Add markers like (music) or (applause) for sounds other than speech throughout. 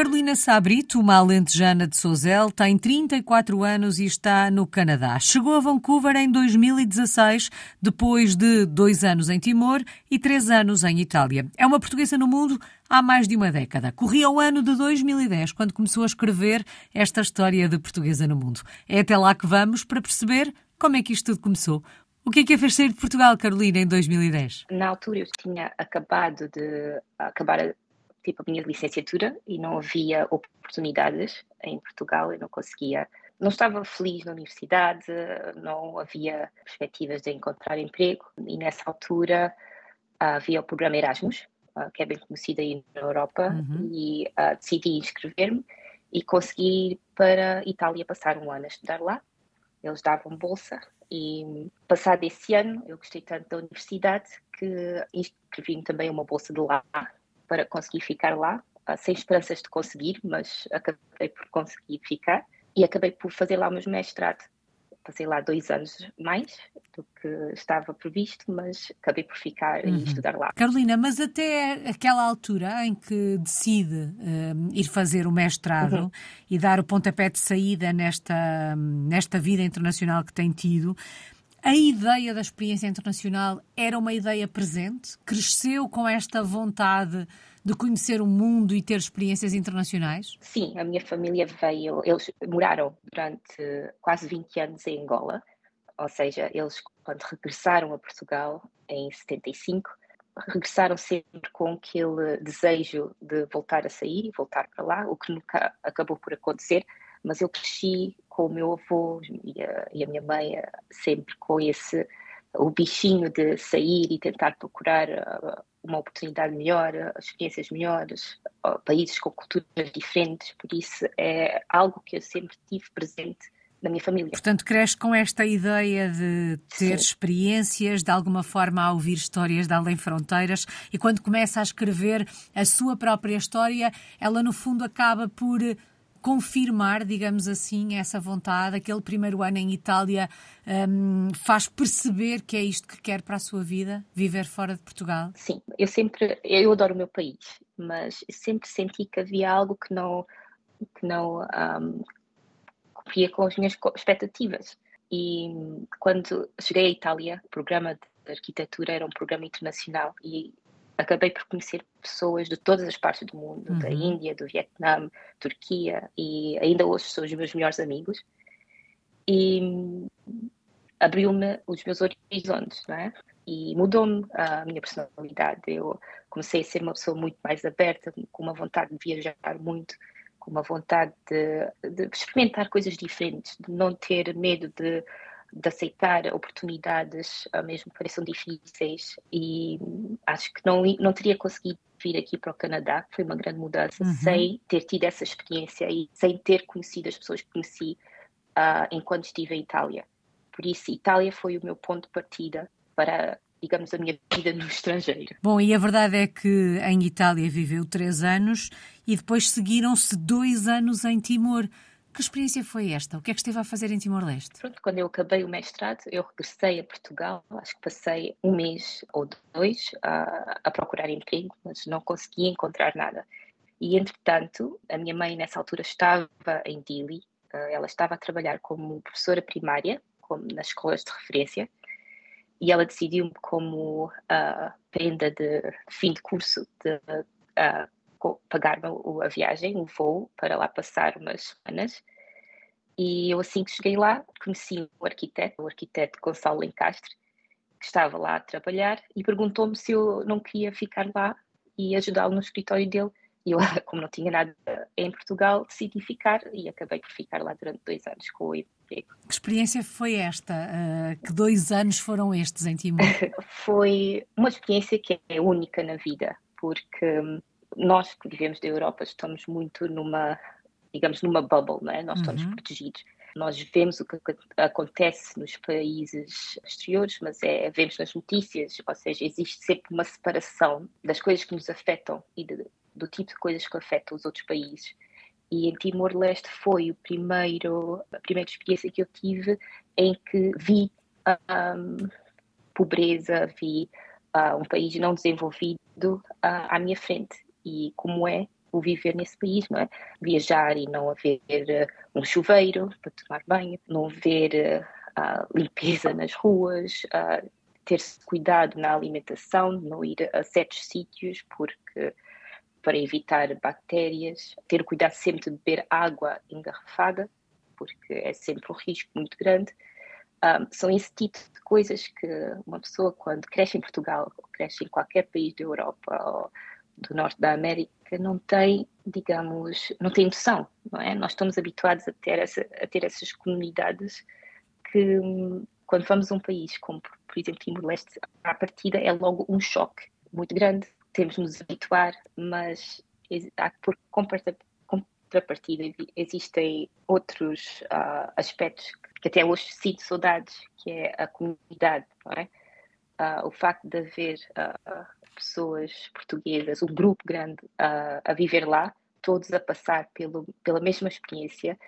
Carolina Sabrito, uma alentejana de Sozel, tem 34 anos e está no Canadá. Chegou a Vancouver em 2016, depois de dois anos em Timor e três anos em Itália. É uma portuguesa no mundo há mais de uma década. Corria o ano de 2010, quando começou a escrever esta história de portuguesa no mundo. É até lá que vamos para perceber como é que isto tudo começou. O que é que a fez sair de Portugal, Carolina, em 2010? Na altura eu tinha acabado de acabar tipo a minha licenciatura e não havia oportunidades em Portugal, eu não conseguia, não estava feliz na universidade, não havia perspectivas de encontrar emprego e nessa altura havia o programa Erasmus, ah, que é bem conhecido aí na Europa, uhum. e uh, decidi inscrever-me e consegui ir para Itália passar um ano a estudar lá. Eles davam bolsa e passado esse ano eu gostei tanto da universidade que inscrevi-me também uma bolsa de lá para conseguir ficar lá, ah, sem esperanças de conseguir, mas acabei por conseguir ficar e acabei por fazer lá o meu mestrado. Passei lá dois anos mais do que estava previsto, mas acabei por ficar uhum. e estudar lá. Carolina, mas até aquela altura em que decide um, ir fazer o mestrado uhum. e dar o pontapé de saída nesta, nesta vida internacional que tem tido, a ideia da experiência internacional era uma ideia presente? Cresceu com esta vontade de conhecer o mundo e ter experiências internacionais? Sim, a minha família veio, eles moraram durante quase 20 anos em Angola, ou seja, eles quando regressaram a Portugal em 75, regressaram sempre com aquele desejo de voltar a sair e voltar para lá, o que nunca acabou por acontecer, mas eu cresci com o meu avô e a, e a minha mãe eh, sempre com esse o bichinho de sair e tentar procurar eh, uma oportunidade melhor, eh, experiências melhores, países com culturas diferentes, por isso é algo que eu sempre tive presente na minha família. Portanto, cresce com esta ideia de ter Sim. experiências, de alguma forma a ouvir histórias de além fronteiras, e quando começa a escrever a sua própria história, ela no fundo acaba por confirmar, digamos assim, essa vontade. Aquele primeiro ano em Itália um, faz perceber que é isto que quer para a sua vida, viver fora de Portugal? Sim, eu sempre, eu adoro o meu país, mas sempre senti que havia algo que não, que não um, cumpria com as minhas expectativas. E quando cheguei à Itália, o programa de arquitetura era um programa internacional e acabei por conhecer pessoas de todas as partes do mundo, uhum. da Índia, do Vietnã, Turquia, e ainda hoje são os meus melhores amigos. E abriu-me os meus horizontes, não é? E mudou-me a minha personalidade. Eu comecei a ser uma pessoa muito mais aberta, com uma vontade de viajar muito, com uma vontade de, de experimentar coisas diferentes, de não ter medo de de aceitar oportunidades, mesmo que pareçam difíceis, e acho que não, não teria conseguido vir aqui para o Canadá, foi uma grande mudança, uhum. sem ter tido essa experiência e sem ter conhecido as pessoas que conheci uh, enquanto estive em Itália. Por isso, Itália foi o meu ponto de partida para digamos, a minha vida no (laughs) estrangeiro. Bom, e a verdade é que em Itália viveu três anos e depois seguiram-se dois anos em Timor. Que experiência foi esta? O que é que esteve a fazer em Timor-Leste? Quando eu acabei o mestrado, eu regressei a Portugal. Acho que passei um mês ou dois a, a procurar emprego, mas não consegui encontrar nada. E, entretanto, a minha mãe, nessa altura, estava em Dili. Eh, ela estava a trabalhar como professora primária, como nas escolas de referência, e ela decidiu-me como uh, prenda de fim de curso de uh, pagar-me a viagem, o voo, para lá passar umas semanas. E eu, assim que cheguei lá, conheci o arquiteto, o arquiteto Gonçalo Lencastre, que estava lá a trabalhar, e perguntou-me se eu não queria ficar lá e ajudá-lo no escritório dele. E eu, (laughs) como não tinha nada em Portugal, decidi ficar e acabei por ficar lá durante dois anos com o emprego. Que experiência foi esta? Uh, que dois anos foram estes em Timor? (laughs) foi uma experiência que é única na vida, porque hum, nós que vivemos da Europa estamos muito numa, digamos, numa bubble, não é? Nós estamos uhum. protegidos. Nós vemos o que acontece nos países exteriores, mas é, vemos nas notícias, ou seja, existe sempre uma separação das coisas que nos afetam e de, do tipo de coisas que afetam os outros países. E em Timor-Leste foi o primeiro, a primeira experiência que eu tive em que vi um, pobreza, vi uh, um país não desenvolvido uh, à minha frente e como é o viver nesse país, não é? Viajar e não haver uh, um chuveiro para tomar banho, não haver uh, limpeza (laughs) nas ruas, uh, ter-se cuidado na alimentação, não ir a certos sítios porque para evitar bactérias, ter cuidado sempre de beber água engarrafada, porque é sempre um risco muito grande. Um, são esse tipo de coisas que uma pessoa, quando cresce em Portugal, ou cresce em qualquer país da Europa ou do norte da América, não tem, digamos, não tem noção, não é? Nós estamos habituados a ter, essa, a ter essas comunidades que, quando vamos a um país como, por exemplo, Timor-Leste, à partida é logo um choque muito grande. Temos de nos habituar, mas por contrapartida existem outros uh, aspectos que até hoje sinto saudades, que é a comunidade, não é? Uh, o facto de haver uh, pessoas portuguesas, um grupo grande a viver lá, todos a passar pelo, pela mesma experiência,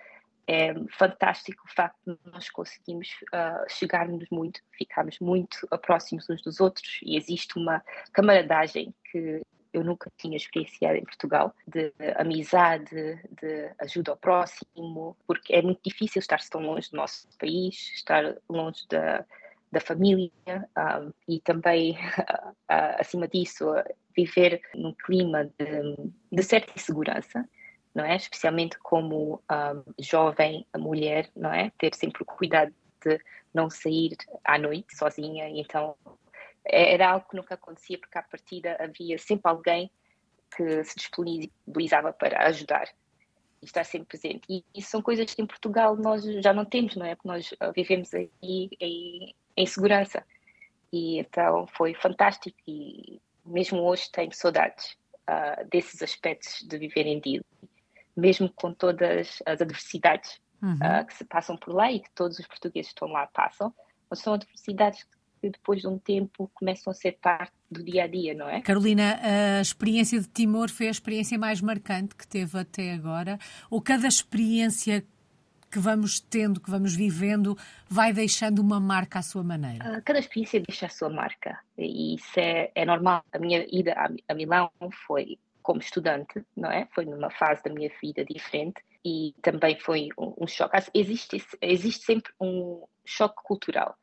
é fantástico o facto de nós conseguimos uh, chegarmos muito, ficarmos muito próximos uns dos outros e existe uma camaradagem que eu nunca tinha experienciado em Portugal, de amizade, de ajuda ao próximo, porque é muito difícil estar tão longe do nosso país, estar longe da, da família um, e também, (laughs) uh, acima disso, viver num clima de, de certa insegurança não é? Especialmente como um, jovem mulher, não é? Ter sempre o cuidado de não sair à noite sozinha, então é, era algo que nunca acontecia porque à partida havia sempre alguém que se disponibilizava para ajudar e estar sempre presente. E isso são coisas que em Portugal nós já não temos, não é? Porque nós ah, vivemos aí em, em segurança. E então foi fantástico e mesmo hoje tenho saudades uh, desses aspectos de viver em Dili mesmo com todas as adversidades uhum. uh, que se passam por lá e que todos os portugueses que estão lá passam, mas são adversidades que depois de um tempo começam a ser parte do dia a dia, não é? Carolina, a experiência de Timor foi a experiência mais marcante que teve até agora? Ou cada experiência que vamos tendo, que vamos vivendo, vai deixando uma marca à sua maneira? Cada experiência deixa a sua marca e isso é, é normal. A minha ida a, a Milão foi como estudante, não é? Foi numa fase da minha vida diferente e também foi um, um choque. Existe, existe sempre um choque cultural,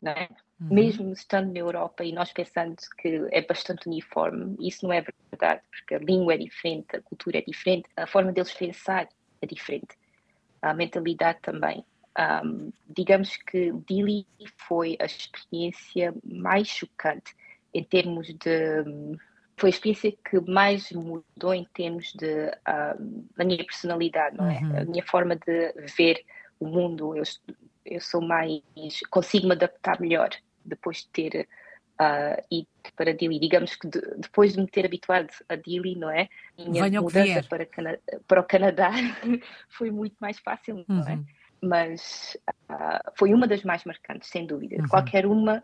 não é? Uhum. Mesmo estando na Europa e nós pensando que é bastante uniforme, isso não é verdade, porque a língua é diferente, a cultura é diferente, a forma deles pensar é diferente, a mentalidade também. Um, digamos que Dili foi a experiência mais chocante em termos de foi a experiência que mais mudou em termos de uh, da minha personalidade, não é? Uhum. A minha forma de ver o mundo. Eu, eu sou mais consigo me adaptar melhor depois de ter uh, ido para Dili. Digamos que de, depois de me ter habituado a Dili, não é? Minha Venha mudança para, para, o Canadá (laughs) foi muito mais fácil, uhum. não é? Uhum. Mas uh, foi uma das mais marcantes, sem dúvida. Uhum. Qualquer uma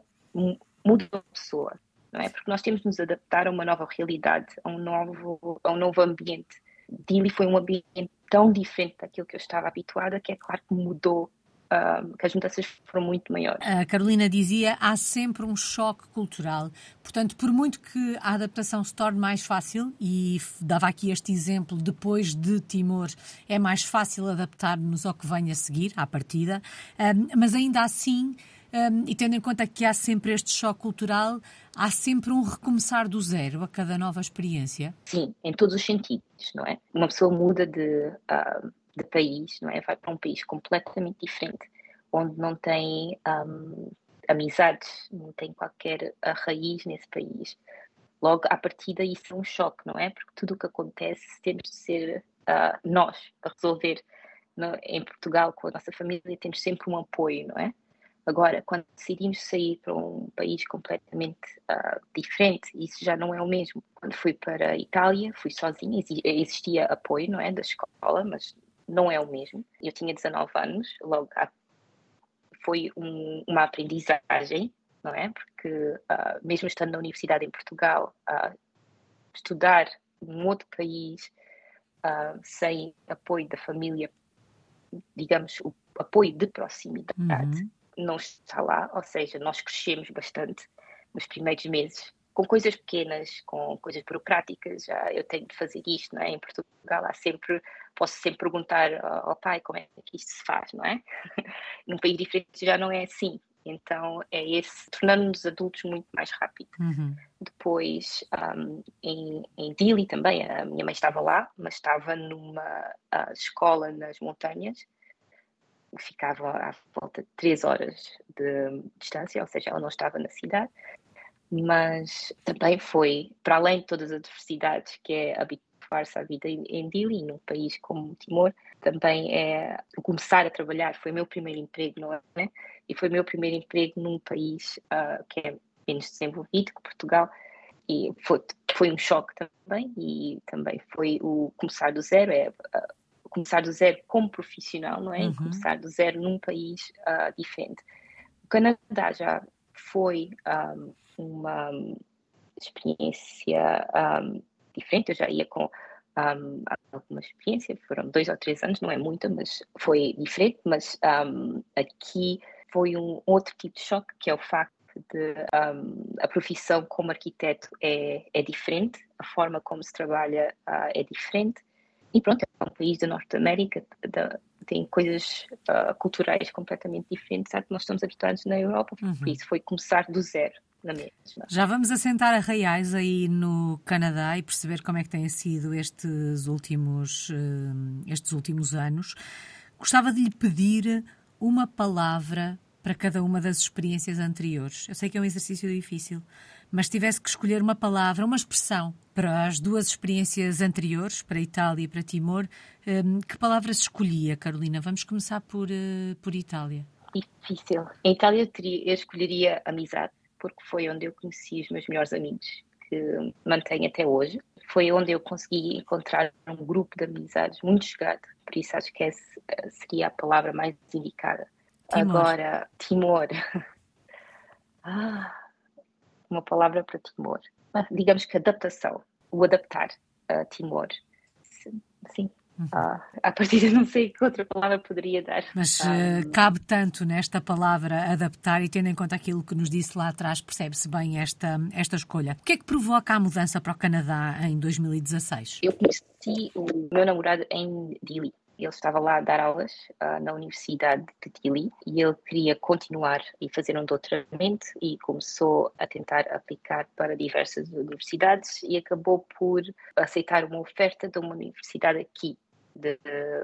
muda a pessoa não é? Porque nós temos de nos adaptar a uma nova realidade, a um novo, a um novo ambiente. Dili foi um ambiente tão diferente daquilo que eu estava habituada que é claro que mudou Uh, que as mudanças foram muito maiores. A Carolina dizia há sempre um choque cultural. Portanto, por muito que a adaptação se torne mais fácil, e dava aqui este exemplo, depois de Timor, é mais fácil adaptar-nos ao que vem a seguir, à partida, mas ainda assim um, e tendo em conta que há sempre este choque cultural, há sempre um recomeçar do zero a cada nova experiência? Sim, em todos os sentidos, não é? Uma pessoa muda de, uh, de país, não é? Vai para um país completamente diferente, onde não tem um, amizades, não tem qualquer raiz nesse país. Logo, à partida, isso é um choque, não é? Porque tudo o que acontece temos de ser uh, nós a resolver. No, em Portugal, com a nossa família, temos sempre um apoio, não é? Agora, quando decidimos sair para um país completamente uh, diferente, isso já não é o mesmo. Quando fui para a Itália, fui sozinha, existia apoio, não é, da escola, mas não é o mesmo. Eu tinha 19 anos, logo foi um, uma aprendizagem, não é? Porque uh, mesmo estando na universidade em Portugal, uh, estudar num outro país sem apoio da família, digamos, o apoio de proximidade. Uhum não está lá, ou seja, nós crescemos bastante nos primeiros meses com coisas pequenas, com coisas burocráticas, já eu tenho de fazer isto, não é? Em Portugal há sempre, posso sempre perguntar ao pai como é que isto se faz, não é? (laughs) Num país diferente já não é assim. Então é esse, tornando-nos adultos muito mais rápido. Uhum. Depois, um, em, em Dili também, a minha mãe estava lá, mas estava numa uh, escola nas montanhas, ficava à volta de três horas de distância, ou seja, ela não estava na cidade, mas também foi, para além de todas as adversidades que é habituar-se à vida em Dili, num país como Timor, também é começar a trabalhar, foi o meu primeiro emprego, não é? E foi o meu primeiro emprego num país uh, que é menos desenvolvido que Portugal, e foi, foi um choque também, e também foi o começar do zero, é uh, começar do zero como profissional, não é? Uhum. começar do zero num país uh, diferente. O Canadá já foi um, uma experiência um, diferente, eu já ia com um, alguma experiência, foram dois ou três anos, não é muita, mas foi diferente, mas aqui foi um outro tipo de choque, que é o facto de um, a profissão como arquiteto é, é diferente, a forma como se trabalha uh, é diferente. E pronto, é um país da Norte América, da, tem coisas uh, culturais completamente diferentes à que nós estamos habituados na Europa, uhum. por isso foi começar do zero. Na mesma. Já vamos assentar a reais aí no Canadá e perceber como é que têm sido estes últimos, uh, estes últimos anos. Gostava de lhe pedir uma palavra para cada uma das experiências anteriores. Eu sei que é um exercício difícil, mas se tivesse que escolher uma palavra, uma expressão para as duas experiências anteriores, para Itália e para Timor, hum, que palavras escolhia, Carolina? Vamos começar por, eh, por Itália. Difícil. Em Itália eu, teria, eu escolheria amizade, porque foi onde eu conheci os meus melhores amigos, que mantenho até hoje. Foi onde eu consegui encontrar um grupo de amizades muito chegado, por isso acho que essa seria a palavra mais indicada. Timor. Agora, Timor. (laughs) Ah, uma palavra para Timor. Ah, digamos que adaptação. O adaptar a Timor. Sim. Uhum. Ah, a partir de não sei que outra palavra poderia dar. Mas uh, cabe tanto nesta palavra adaptar e tendo em conta aquilo que nos disse lá atrás, percebe-se bem esta, esta escolha. O que é que provoca a mudança para o Canadá em 2016? Eu conheci o meu namorado em Dili. Ele estava lá a dar aulas uh, na Universidade de Dili e ele queria continuar e fazer um doutoramento e começou a tentar aplicar para diversas universidades e acabou por aceitar uma oferta de uma universidade aqui, de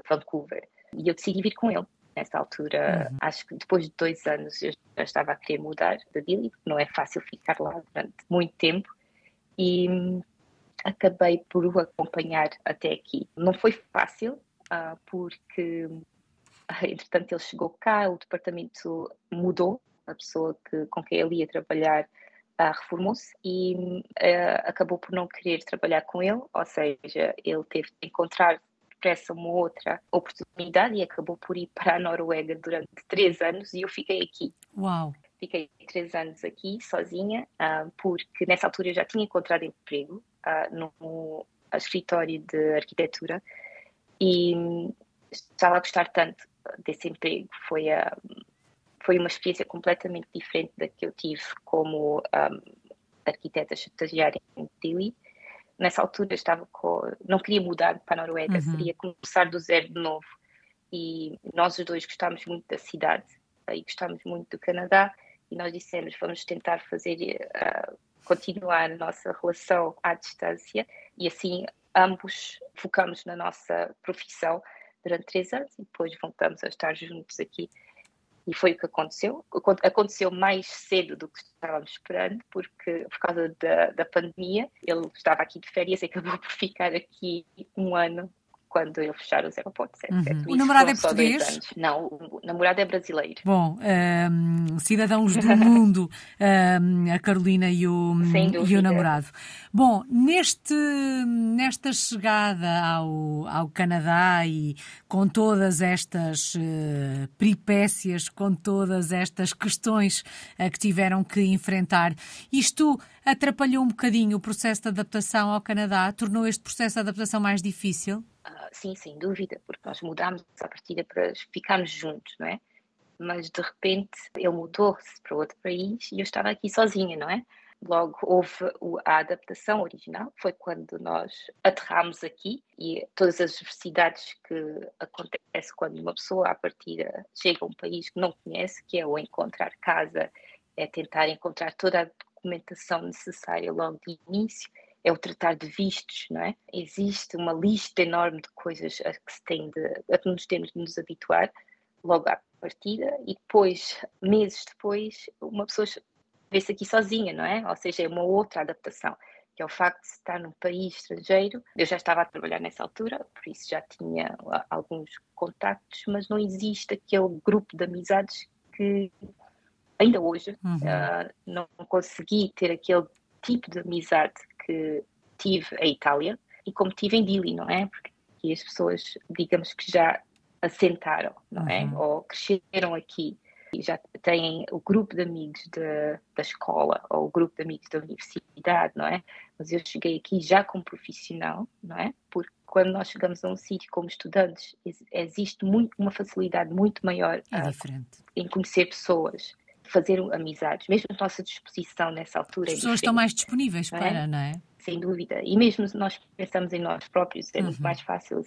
Vancouver. E eu decidi vir com ele. Nessa altura, uhum. acho que depois de dois anos eu já estava a querer mudar de Dili, não é fácil ficar lá durante muito tempo. E hum, acabei por o acompanhar até aqui. Não foi fácil, uh, porque (laughs) entretanto ele chegou cá, o departamento mudou, a pessoa que, com quem ele ia trabalhar uh, reformou-se e uh, acabou por não querer trabalhar com ele, ou seja, ele teve de encontrar uma outra oportunidade e acabou por ir para a Noruega durante três anos e eu fiquei aqui. Uau! Fiquei três anos aqui sozinha, uh, porque nessa altura eu já tinha encontrado emprego no escritório de arquitetura e estava a gostar tanto desse emprego. Foi, foi uma experiência completamente diferente da que eu tive como um, arquiteta estagiária em Dili. Nessa altura estava com, não queria mudar para a Noruega, uhum. seria começar do zero de novo. E nós os dois gostávamos muito da cidade e gostávamos muito do Canadá e nós dissemos vamos tentar fazer uh, continuar a nossa relação à distância e assim ambos focamos na nossa profissão durante três anos e depois voltamos a estar juntos aqui. E foi o que aconteceu. Aconteceu mais cedo do que estávamos esperando, porque por causa da, da pandemia, ele estava aqui de férias e acabou (laughs) por ficar aqui um ano quando eu fechar os aeroportos, Uhum. O namorado é português? Não, o namorado é brasileiro. Bom, um, ehm, cidadãos do mundo, um, ehm, a Carolina e o, e o namorado. Bom, neste, nesta chegada ao, ao Canadá e com todas estas uh, peripécias, com todas estas questões uh, que tiveram que enfrentar, isto atrapalhou um bocadinho o processo de adaptação ao Canadá? Tornou este processo de adaptação mais difícil? Sim, sem dúvida, porque nós mudámos a partida para ficarmos juntos, não é? Mas de repente ele mudou-se para outro país e eu estava aqui sozinha, não é? Logo, houve a adaptação original, foi quando nós aterramos aqui e todas as diversidades que acontece quando uma pessoa, à partida, chega a um país que não conhece, que é o encontrar casa, é tentar encontrar toda a documentação necessária logo de início, é o tratar de vistos, não é? Existe uma lista enorme de coisas a que, se tem de, a que nos temos de nos habituar logo à partida e depois, meses depois, uma pessoa vê-se aqui sozinha, não é? Ou seja, é uma outra adaptação, que é o facto de estar num país estrangeiro. Eu já estava a trabalhar nessa altura, por isso já tinha alguns contactos, mas não existe aquele grupo de amizades que ainda hoje uhum. uh, não consegui ter aquele tipo de amizade que tive em Itália e como tive em Dili, não é? Porque as pessoas, digamos que já assentaram, não é? Uhum. Ou cresceram aqui e já têm o grupo de amigos de, da escola ou o grupo de amigos da universidade, não é? Mas eu cheguei aqui já como profissional, não é? Porque quando nós chegamos a um sítio como estudantes, existe muito, uma facilidade muito maior é a, em conhecer pessoas, fazer amizades, mesmo a nossa disposição nessa altura. As é pessoas estão mais disponíveis não é? para, não é? Sem dúvida. E mesmo se nós pensamos em nós próprios, é muito uhum. mais fácil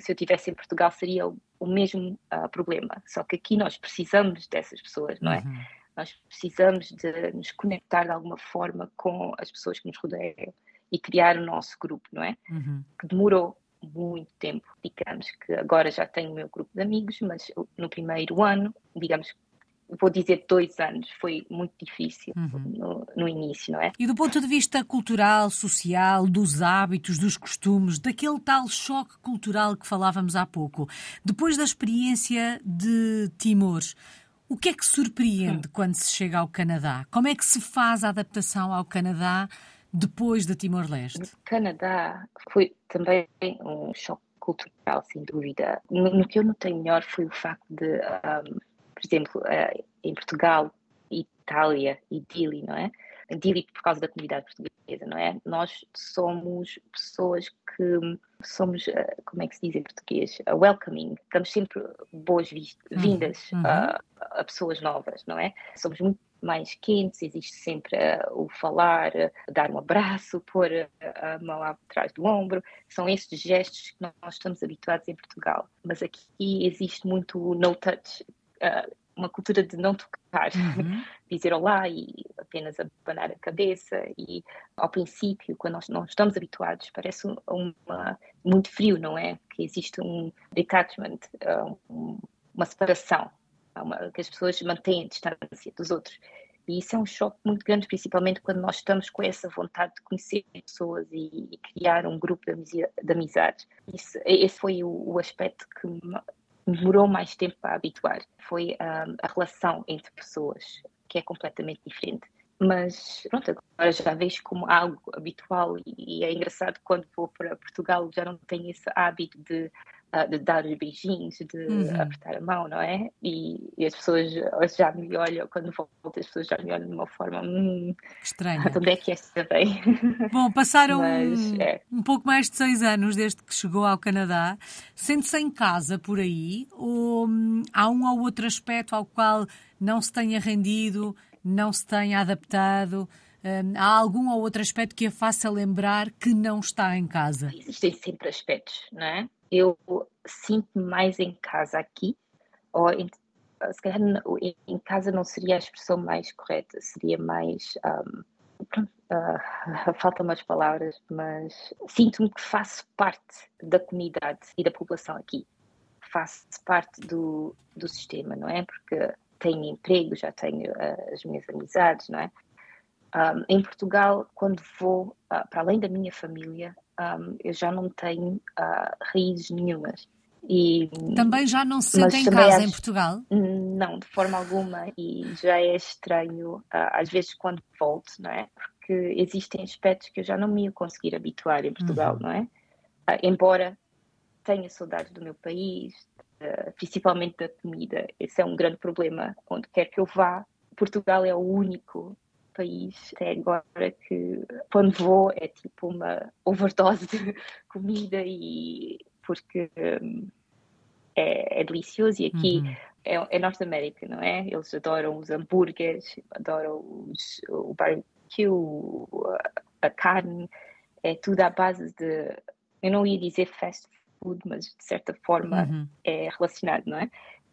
se eu estivesse em Portugal seria o, o mesmo uh, problema. Só que aqui nós precisamos dessas pessoas, não é? Uhum. Nós precisamos de nos conectar de alguma forma com as pessoas que nos rodeiam e criar o nosso grupo, não é? Uhum. Que demorou muito tempo. Digamos que agora já tenho o meu grupo de amigos, mas no primeiro ano, digamos vou dizer dois anos, foi muito difícil uhum. no, no, início, não é? E do ponto de vista cultural, social, dos hábitos, dos costumes, daquele tal choque cultural que falávamos há pouco, depois da experiência de Timor, o que é que surpreende hum. quando se chega ao Canadá? Como é que se faz a adaptação ao Canadá depois de Timor-Leste? No Canadá foi também um choque cultural, sem dúvida. No, no que eu notei melhor foi o facto de um, por exemplo, uh, em Portugal, Itália e Dili, não é? Dili por causa da comunidade portuguesa, não é? Nós somos pessoas que somos, uh, como é que se diz em português? Welcoming, damos sempre boas-vindas uhum. a, a, pessoas novas, não é? Somos muito mais quentes, existe sempre uh, o falar, uh, dar um abraço, pôr a mão atrás do ombro. São estes gestos que nós estamos habituados em Portugal. Mas aqui existe muito no touch, uh, uma cultura de não tocar, uhum. (laughs) dizer olá e apenas abanar a cabeça. E ao princípio, quando nós não estamos habituados, parece uma, muito frio, não é? Que existe um detachment, ah, um, uma separação, uma, que as pessoas mantêm a distância dos outros. E isso é um choque muito grande, principalmente quando nós estamos com essa vontade de conhecer pessoas e, e criar um grupo de, de amizades. Isso, esse foi o, o aspecto que demorou mais tempo para habituar foi um, a relação entre pessoas, que é completamente diferente. Mas pronto, agora já vejo como algo habitual e, e é engraçado quando vou para Portugal já não tenho esse hábito de uh, de dar os beijinhos, de uhum. apertar a mão, não é? E, e, as pessoas já me olham, quando volto, as pessoas já me olham de uma forma hum, estranha. De onde é que esta vem? Bom, passaram Mas, é. um pouco mais de seis anos desde que chegou ao Canadá. Sente-se em casa por aí? Ou hum, há um ou outro aspecto ao qual não se tenha rendido, não se tenha adaptado? Um, há algum ou outro aspecto que a faça lembrar que não está em casa? Existem sempre aspectos, não é? Eu sinto mais em casa aqui, ou em, se calhar em casa não seria a expressão mais correta, seria mais. Um, uh, (laughs) faltam umas palavras, mas sinto-me que faço parte da comunidade e da população aqui. Faço parte do, do sistema, não é? Porque tenho emprego, já tenho uh, as minhas amizades, não é? Um, em Portugal, quando vou uh, para além da minha família, um, eu já não tenho uh, raízes nenhumas. E, também já não se sente em casa acho, em Portugal? Não, de forma alguma. E já é estranho, uh, às vezes, quando volto, não é? Porque existem aspectos que eu já não me ia conseguir habituar em Portugal, uhum. não é? Uh, embora tenha saudades do meu país, uh, principalmente da comida, esse é um grande problema. Onde quer que eu vá, Portugal é o único país até agora que quando vou é tipo uma overdose de (laughs) comida e porque um, é, é, delicioso e aqui uhum. é, é Norte América, não é? Eles adoram os hambúrgueres, adoram os, o bar, barbecue, a carne, é tudo à base de, eu não ia dizer fast food, mas de certa forma uhum. é relacionado, não é?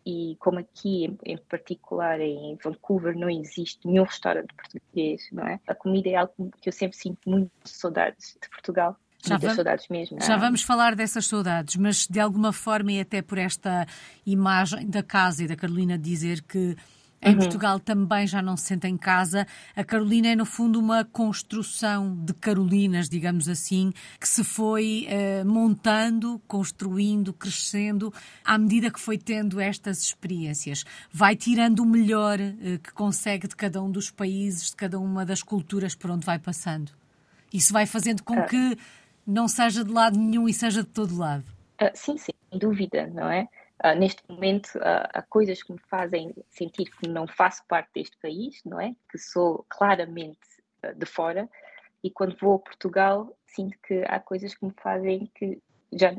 E como aqui, em, em, particular em Vancouver, não existe nenhum restaurante português, não é? A comida é algo que eu sempre sinto muito saudades de Portugal. Já Muitas vamos, saudades mesmo. Já é? vamos falar dessas saudades, mas de alguma forma, e até por esta imagem da casa e da Carolina dizer que em uhum. Portugal também já não se sente em casa. A Carolina é, no fundo, uma construção de Carolinas, digamos assim, que se foi uh, montando, construindo, crescendo à medida que foi tendo estas experiências. Vai tirando o melhor uh, que consegue de cada um dos países, de cada uma das culturas por onde vai passando. Isso vai fazendo com uh. que não seja de lado nenhum e seja de todo lado. sim, sem dúvida, não é? Uh, neste momento uh, há coisas que me fazem sentir que não faço parte deste país, não é? Que sou claramente uh, de fora e quando vou a Portugal sinto que há coisas que me fazem que já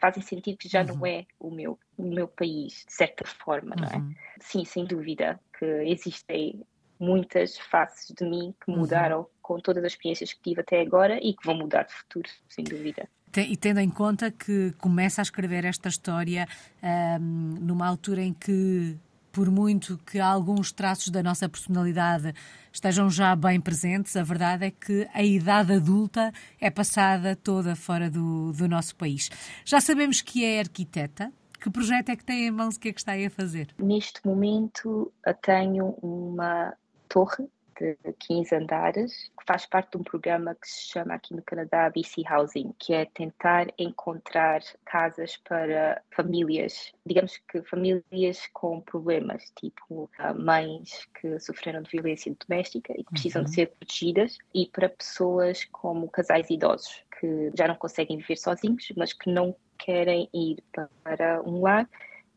fazem sentir que já uhum. não é o meu o meu país de certa forma, não é? Uhum. Sim, sem dúvida que existem muitas faces de mim que uhum. mudaram uhum. com todas as experiências que tive até agora e que vão mudar de futuro, sem dúvida. E tendo em conta que começa a escrever esta história um, numa altura em que, por muito que alguns traços da nossa personalidade estejam já bem presentes, a verdade é que a idade adulta é passada toda fora do, do nosso país. Já sabemos que é arquiteta. Que projeto é que tem em mãos? O que é que está aí a fazer? Neste momento, tenho uma torre de 15 andares, que faz parte de um programa que se chama aqui no Canadá BC Housing, que é tentar encontrar casas para famílias, digamos que famílias com problemas, tipo ah, mães que sofreram de violência doméstica e que precisam uhum. de ser protegidas, e para pessoas como casais idosos que já não conseguem viver sozinhos, mas que não querem ir para um lar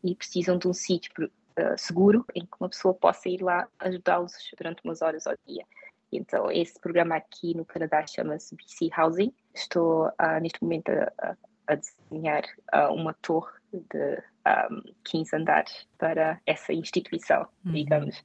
e precisam de um sítio uh, seguro em que uma pessoa possa ir lá ajudá-los durante umas horas ao dia. Então, esse programa aqui no Canadá chama-se BC Housing. Estou uh, neste momento a, a desenhar uh, uma torre de um, 15 andares para essa instituição, uhum. digamos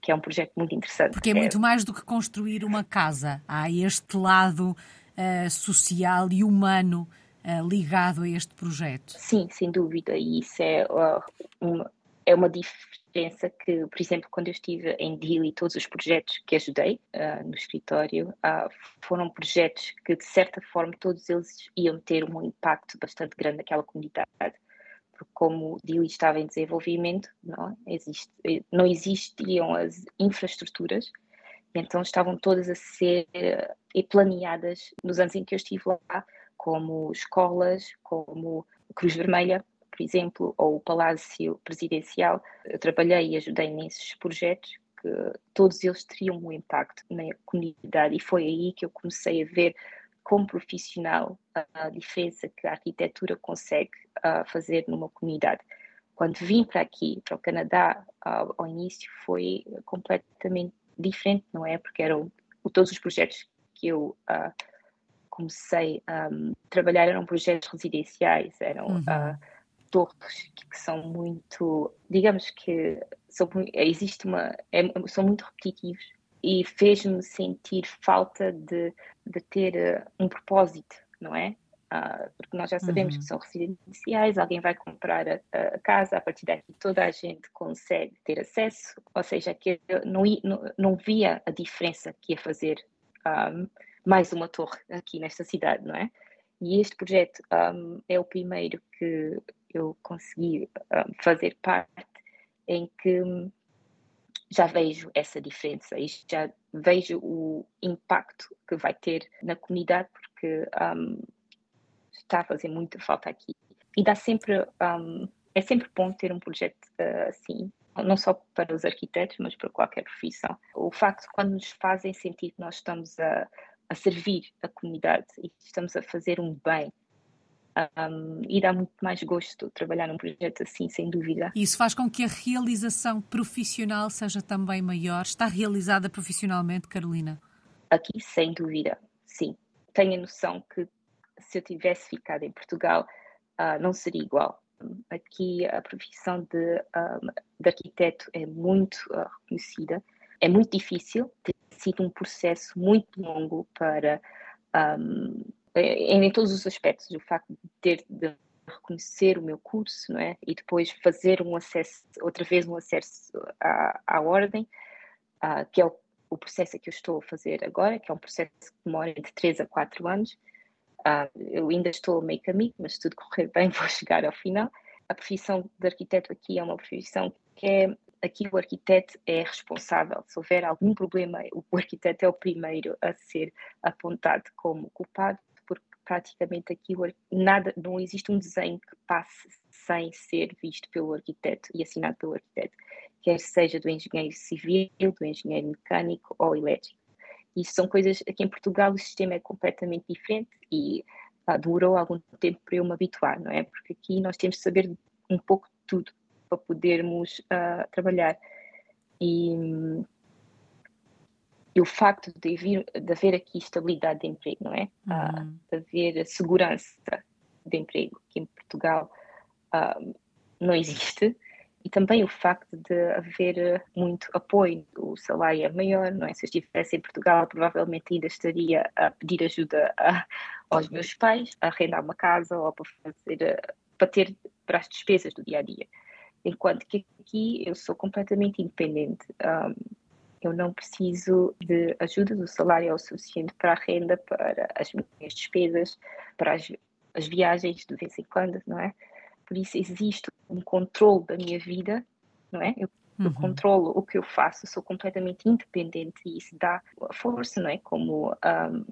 que é um projeto muito interessante. Porque é, é muito mais do que construir uma casa. Há este lado uh, social e humano uh, ligado a este projeto. Sim, sem dúvida. E isso é uh, uma, é uma diferença que, por exemplo, quando eu estive em Dili, todos os projetos que ajudei uh, no escritório uh, foram projetos que, de certa forma, todos eles iam ter um impacto bastante grande naquela comunidade. Porque, como Dili estava em desenvolvimento, não, existe, não existiam as infraestruturas, então estavam todas a ser uh, planeadas nos anos em que eu estive lá, como escolas, como Cruz Vermelha, por exemplo, ou o Palácio Presidencial. Eu trabalhei e ajudei nesses projetos que todos eles teriam um impacto na comunidade e foi aí que eu comecei a ver como profissional a diferença que a arquitetura consegue fazer numa comunidade. Quando vim para aqui, para o Canadá, ao início foi completamente diferente, não é? Porque eram todos os projetos que eu comecei a trabalhar eram projetos residenciais, eram uhum torres que são muito, digamos que são, existe uma, é, são muito repetitivos e fez-me sentir falta de, de ter uh, um propósito, não é? Uh, porque nós já sabemos uhum. que são residenciais, alguém vai comprar a, a, casa, a partir daqui toda a gente consegue ter acesso, ou seja, que não, não, não via a diferença que ia fazer um, mais uma torre aqui nesta cidade, não é? E este projeto um, é o primeiro que eu consegui um, fazer parte em que já vejo essa diferença e já vejo o impacto que vai ter na comunidade, porque um, está a fazer muita falta aqui. E dá sempre, um, é sempre bom ter um projeto uh, assim, não só para os arquitetos, mas para qualquer profissão. O facto quando nos fazem sentir que nós estamos a, a servir a comunidade e estamos a fazer um bem um, e dá muito mais gosto trabalhar num projeto assim, sem dúvida. Isso faz com que a realização profissional seja também maior. Está realizada profissionalmente, Carolina? Aqui, sem dúvida, sim. Tenho a noção que se eu tivesse ficado em Portugal, uh, não seria igual. Aqui a profissão de, um, de arquiteto é muito uh, reconhecida. É muito difícil ter sido um processo muito longo para, um, em, em, todos os aspectos, o facto de ter de reconhecer o meu curso, não é? E depois fazer um acesso, outra vez um acesso à, à ordem, uh, que é o, o, processo que eu estou a fazer agora, que é um processo que demora de 3 a 4 anos. Uh, eu ainda estou meio caminho, mas se tudo correr (laughs) bem, vou chegar ao final. A profissão de arquiteto aqui é uma profissão que é aqui o arquiteto é responsável. Se houver algum problema, o arquiteto é o primeiro a ser apontado como culpado, praticamente aqui nada, não existe um desenho que passe sem ser visto pelo arquiteto e assinado pelo arquiteto, quer seja do engenheiro civil, do engenheiro mecânico ou elétrico. Isso são coisas aqui em Portugal o sistema é completamente diferente e ah, algum tempo para eu me habituar, não é? Porque aqui nós temos de saber um pouco de tudo para podermos uh, trabalhar. E, e, o facto de, vir, de haver aqui estabilidade de emprego, não é? Ah, uhum. Uh, de haver segurança de emprego, que em Portugal uh, não existe. E também o facto de haver muito apoio, o salário é maior, não é? Se eu estivesse em Portugal, provavelmente ainda estaria a pedir ajuda a, aos meus pais, a arrendar uma casa ou para fazer, para ter para as despesas do dia a dia enquanto que aqui eu sou completamente independente. Um, eu não preciso de ajuda, do salário é o suficiente para a renda, para as minhas despesas, para as, as viagens de vez em quando, não é? Por isso existe um controle da minha vida, não é? Eu, uhum. eu controlo o que eu faço, sou completamente independente e isso dá força, não é? Como um,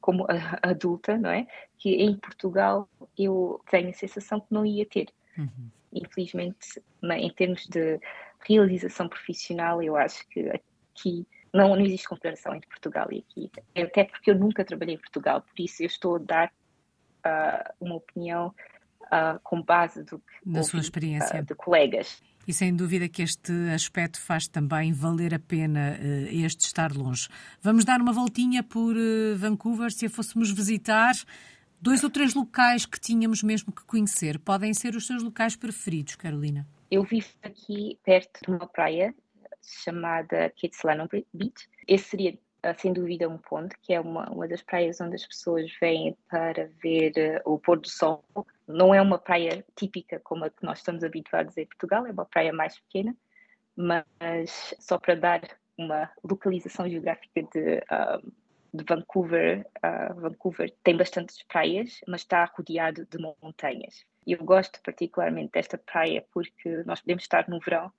como adulta, não é? Que em Portugal eu tenho a sensação que não ia ter. Uhum infelizmente, em termos de realização profissional, eu acho que aqui não, não existe comparação entre Portugal e aqui. Até porque eu nunca trabalhei em Portugal, por isso eu estou a dar uh, uma opinião uh, com base do que da sua experiência uh, de colegas. E sem dúvida que este aspecto faz também valer a pena uh, este estar longe. Vamos dar uma voltinha por uh, Vancouver, se a fôssemos visitar. Dois ou três locais que tínhamos mesmo que conhecer. Podem ser os seus locais preferidos, Carolina? Eu vivo aqui perto de uma praia chamada Kitsilano Beach. Esse seria, ah, sem dúvida, um ponto, que é uma, uma das praias onde as pessoas vêm para ver uh, o pôr do sol. Não é uma praia típica como a que nós estamos habituados em Portugal, é uma praia mais pequena, mas só para dar uma localização geográfica de uh, de Vancouver, uh, Vancouver tem bastantes praias, mas está rodeado de montanhas. E eu gosto particularmente desta praia porque nós podemos estar no verão,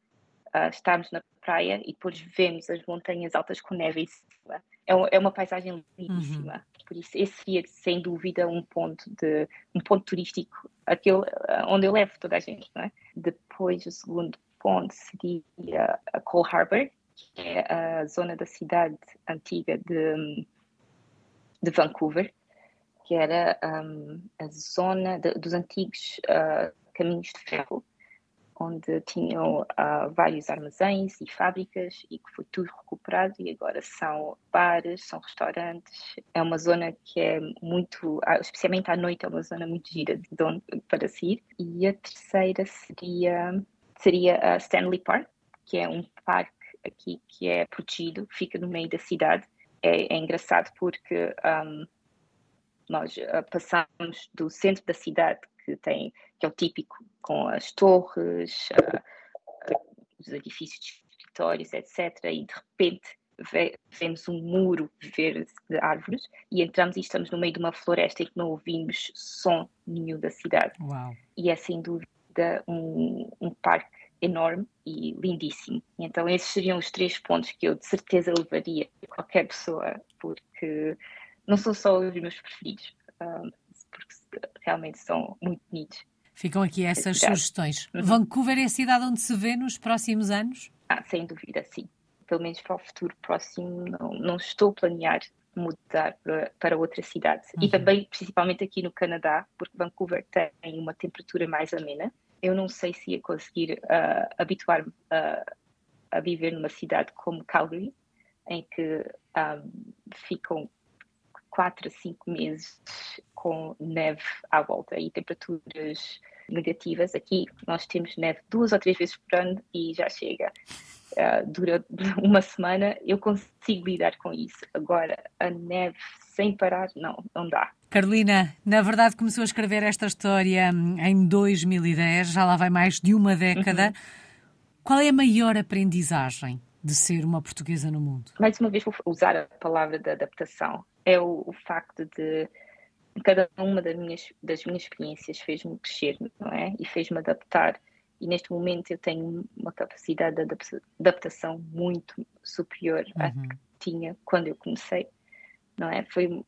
uh, estarmos na praia e depois vemos as montanhas altas com neve em cima. É, é uma paisagem lindíssima. Uhum. Por isso, esse seria sem dúvida um ponto de um ponto turístico, aquele uh, onde eu levo toda a gente, não é? Depois, o segundo ponto seria a Cole Harbour, que é a zona da cidade antiga de de Vancouver, que era um, a zona de, dos antigos uh, caminhos de ferro, onde tinham uh, vários armazéns e fábricas e que foi tudo recuperado e agora são bares, são restaurantes. É uma zona que é muito, ah, especialmente à noite, é uma zona muito gira de onde, para se ir. E a terceira seria, seria a Stanley Park, que é um parque aqui que é protegido, fica no meio da cidade é, é engraçado porque um, nós uh, passamos do centro da cidade, que, tem, que é o típico, com as torres, uh, os edifícios de escritórios, etc., e de repente vemos um muro verde de árvores e entramos e estamos no meio de uma floresta em que não ouvimos som nenhum da cidade. Uau. E é sem dúvida um, um parque enorme e lindíssimo. Então, esses seriam os três pontos que eu de certeza levaria a qualquer pessoa, porque não são só os meus preferidos, porque realmente são muito bonitos. Ficam aqui essas sugestões. Uhum. Vancouver é a cidade onde se vê nos próximos anos? Ah, sem dúvida, sim. Pelo menos para o futuro próximo, não, não estou a planear mudar para, para outra cidade. Uhum. E também, principalmente aqui no Canadá, porque Vancouver tem uma temperatura mais amena eu não sei se ia conseguir uh, habituar-me uh, a viver numa cidade como Calgary, em que um, ah, ficam quatro a cinco meses com neve à volta e temperaturas negativas. Aqui nós temos neve duas ou três vezes por ano e já chega. Uh, dura uma semana, eu consigo lidar com isso. Agora, a neve sem parar, não, não dá. Carolina, na verdade começou a escrever esta história hum, em 2010, já lá vai mais de uma década. Uhum. Qual é a maior aprendizagem de ser uma portuguesa no mundo? Mais uma vez vou usar a palavra da adaptação. É o, o facto de cada uma das minhas, das minhas experiências fez-me crescer, não é? E fez-me adaptar. E neste momento eu tenho uma capacidade de adaptação muito superior uhum. à que tinha quando eu comecei, não é? Foi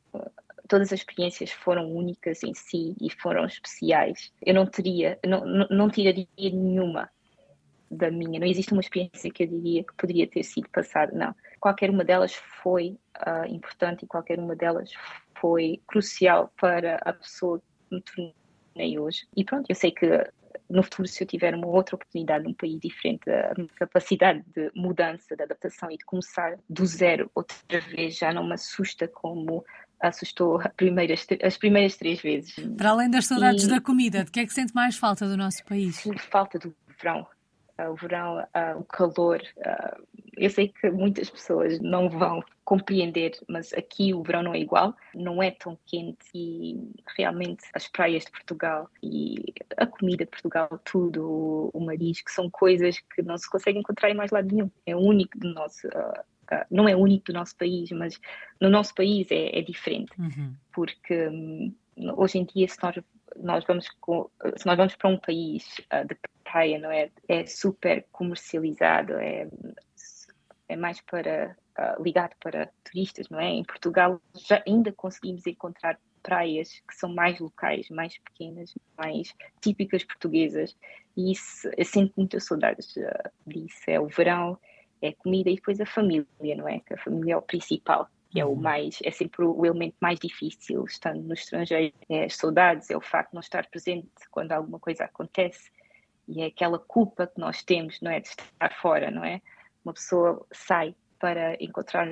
todas as experiências foram únicas em si e foram especiais. Eu não teria, não, não, não tiraria nenhuma da minha. Não existe uma experiência que eu diria que poderia ter sido passada, não. Qualquer uma delas foi uh, importante e qualquer uma delas foi crucial para a pessoa que me tornei hoje. E pronto, eu sei que no futuro, se eu tiver uma outra oportunidade num país diferente, a minha capacidade de mudança, de adaptação e de começar do zero outra vez já não me assusta como assustou primeiras, as primeiras três vezes. Para além das saudades e... da comida, de que é que sente mais falta do nosso país? Falta do verão. Uh, o verão, uh, o calor. Uh, eu sei que muitas pessoas não vão compreender, mas aqui o verão não é igual, não é tão quente e realmente as praias de Portugal e a comida de Portugal, tudo, o marisco, são coisas que não se consegue encontrar em mais lado nenhum. É único do nosso. não é único do nosso país, mas no nosso país é, é diferente, uhum. porque um, hoje em dia se nós nós vamos se nós vamos para um país uh, de praia, não é? É super comercializado, é, é mais para uh, ligado para turistas, não é? Em Portugal já ainda conseguimos encontrar praias que são mais locais, mais pequenas, mais típicas portuguesas e isso, eu sinto muita saudades uh, disso. É o verão, é comida e depois a família, não é? Que a família é o principal que é o uhum. mais, é sempre o elemento mais difícil estando no estrangeiro. É as saudades, é o facto de não estar presente quando alguma coisa acontece e é aquela culpa que nós temos, não é, de estar fora, não é? Uma pessoa sai para encontrar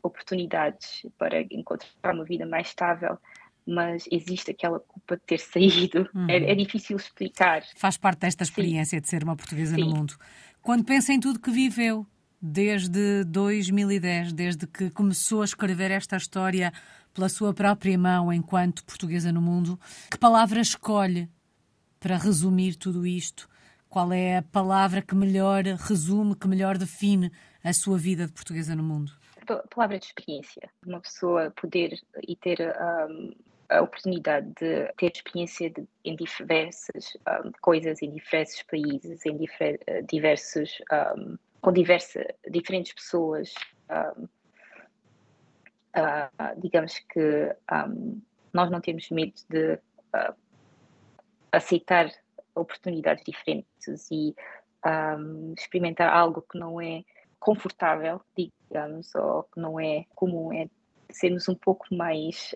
oportunidades, para encontrar uma vida mais estável, mas existe aquela culpa de ter (laughs) saído. É, uhum. É, é, difícil explicar. Faz parte desta experiência Sim. de ser uma portuguesa Sim. no mundo. Quando pensa em tudo que viveu, desde 2010, desde que começou a escrever esta história pela sua própria mão enquanto portuguesa no mundo, que palavra escolhe para resumir tudo isto? Qual é a palavra que melhor resume, que melhor define a sua vida de portuguesa no mundo? A palavra de experiência. Uma pessoa poder e ter um, a oportunidade de ter experiência de, em diversas um, coisas, em diversos países, em diversos um, com diversas, diferentes pessoas, um, uh, digamos que um, nós não temos medo de uh, aceitar oportunidades diferentes e um, experimentar algo que não é confortável, digamos, ou que não é comum, é sermos um pouco mais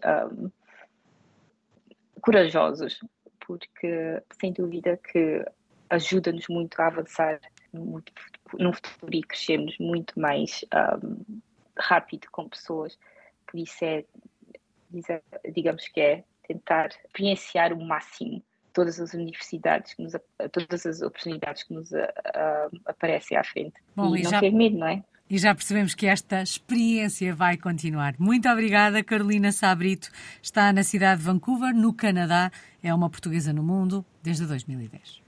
corajosos, porque sem dúvida que ajuda-nos muito a avançar muito, no futuro e crescermos muito mais um, rápido com pessoas. Por isso é, digamos que é tentar experienciar o máximo todas as universidades, que nos, todas as oportunidades que nos uh, aparecem à frente. Bom, e, e não já... ter medo, não é? E já percebemos que esta experiência vai continuar. Muito obrigada, Carolina Sabrito. Está na cidade de Vancouver, no Canadá. É uma portuguesa no mundo desde 2010.